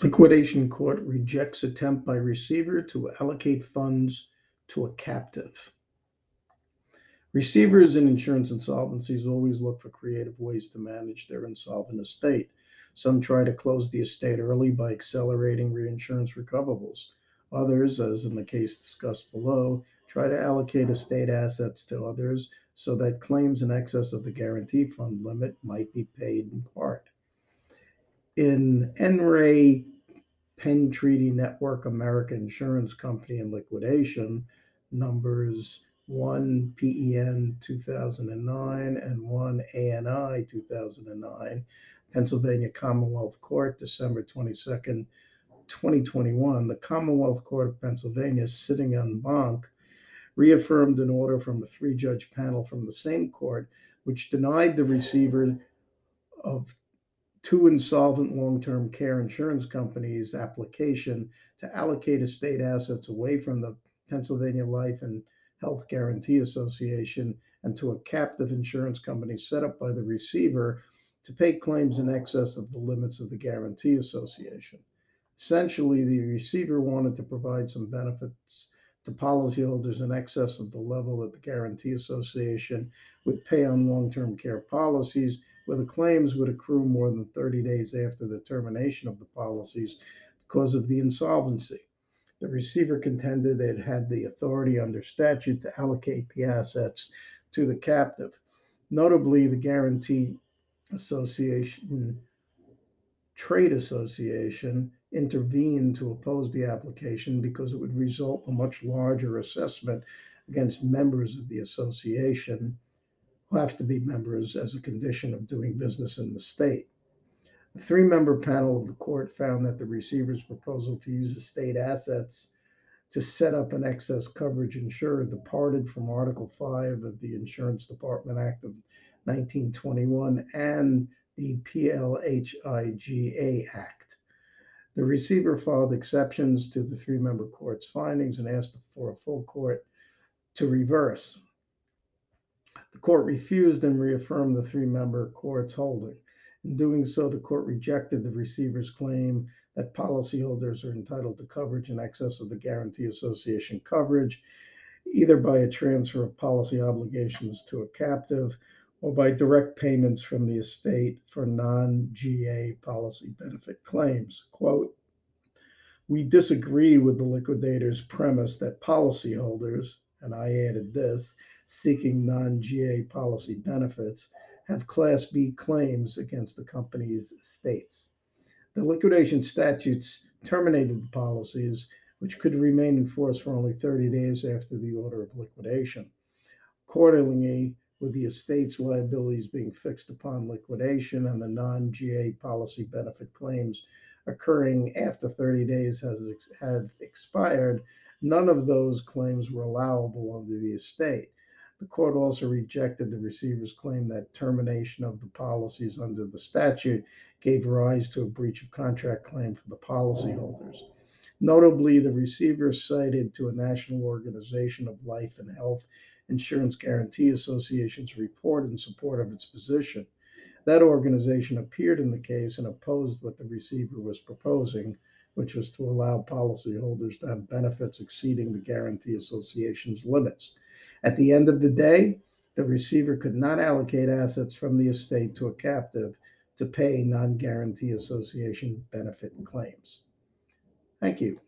Liquidation court rejects attempt by receiver to allocate funds to a captive. Receivers in insurance insolvencies always look for creative ways to manage their insolvent estate. Some try to close the estate early by accelerating reinsurance recoverables. Others, as in the case discussed below, try to allocate estate assets to others so that claims in excess of the guarantee fund limit might be paid in part in NRA Penn Treaty Network America Insurance Company in liquidation, numbers 1 PEN 2009 and 1 ANI 2009, Pennsylvania Commonwealth Court, December 22nd, 2021. The Commonwealth Court of Pennsylvania, sitting en banc, reaffirmed an order from a three judge panel from the same court, which denied the receiver of two insolvent long term care insurance companies' application to allocate estate assets away from the Pennsylvania Life and Health Guaranty Association and to a captive insurance company set up by the receiver to pay claims in excess of the limits of the Guarantee Association. Essentially, the receiver wanted to provide some benefits to policyholders in excess of the level that the Guarantee Association would pay on long term care policies where the claims would accrue more than 30 days after the termination of the policies because of the insolvency. The receiver contended it had the authority under statute to allocate the assets to the captive. Notably, the Guarantee Association Trade Association intervened to oppose the application because it would result in a much larger assessment against members of the association who have to be members as a condition of doing business in the state. The three member panel of the court found that the receiver's proposal to use the state assets to set up an excess coverage insurer departed from Article 5 of the Insurance Department Act of 1921 and the PLHIGA Act. The receiver filed exceptions to the three member court's findings and asked for a full court to reverse. The court refused and reaffirmed the three member court's holding. In doing so, the court rejected the receiver's claim that policyholders are entitled to coverage in excess of the Guarantee Association coverage, either by a transfer of policy obligations to a captive or by direct payments from the estate for non GA policy benefit claims. Quote, we disagree with the liquidator's premise that policyholders, and I added this, seeking non GA policy benefits have Class B claims against the company's estates. The liquidation statutes terminated the policies, which could remain in force for only 30 days after the order of liquidation. Accordingly, with the estate's liabilities being fixed upon liquidation and the non GA policy benefit claims occurring after 30 days has ex- had expired, none of those claims were allowable under the estate. The court also rejected the receiver's claim that termination of the policies under the statute gave rise to a breach of contract claim for the policyholders. Notably, the receiver cited to a national organization of life and health insurance guarantee association's report in support of its position. That organization appeared in the case and opposed what the receiver was proposing, which was to allow policyholders to have benefits exceeding the guarantee association's limits. At the end of the day, the receiver could not allocate assets from the estate to a captive to pay non guarantee association benefit claims. Thank you.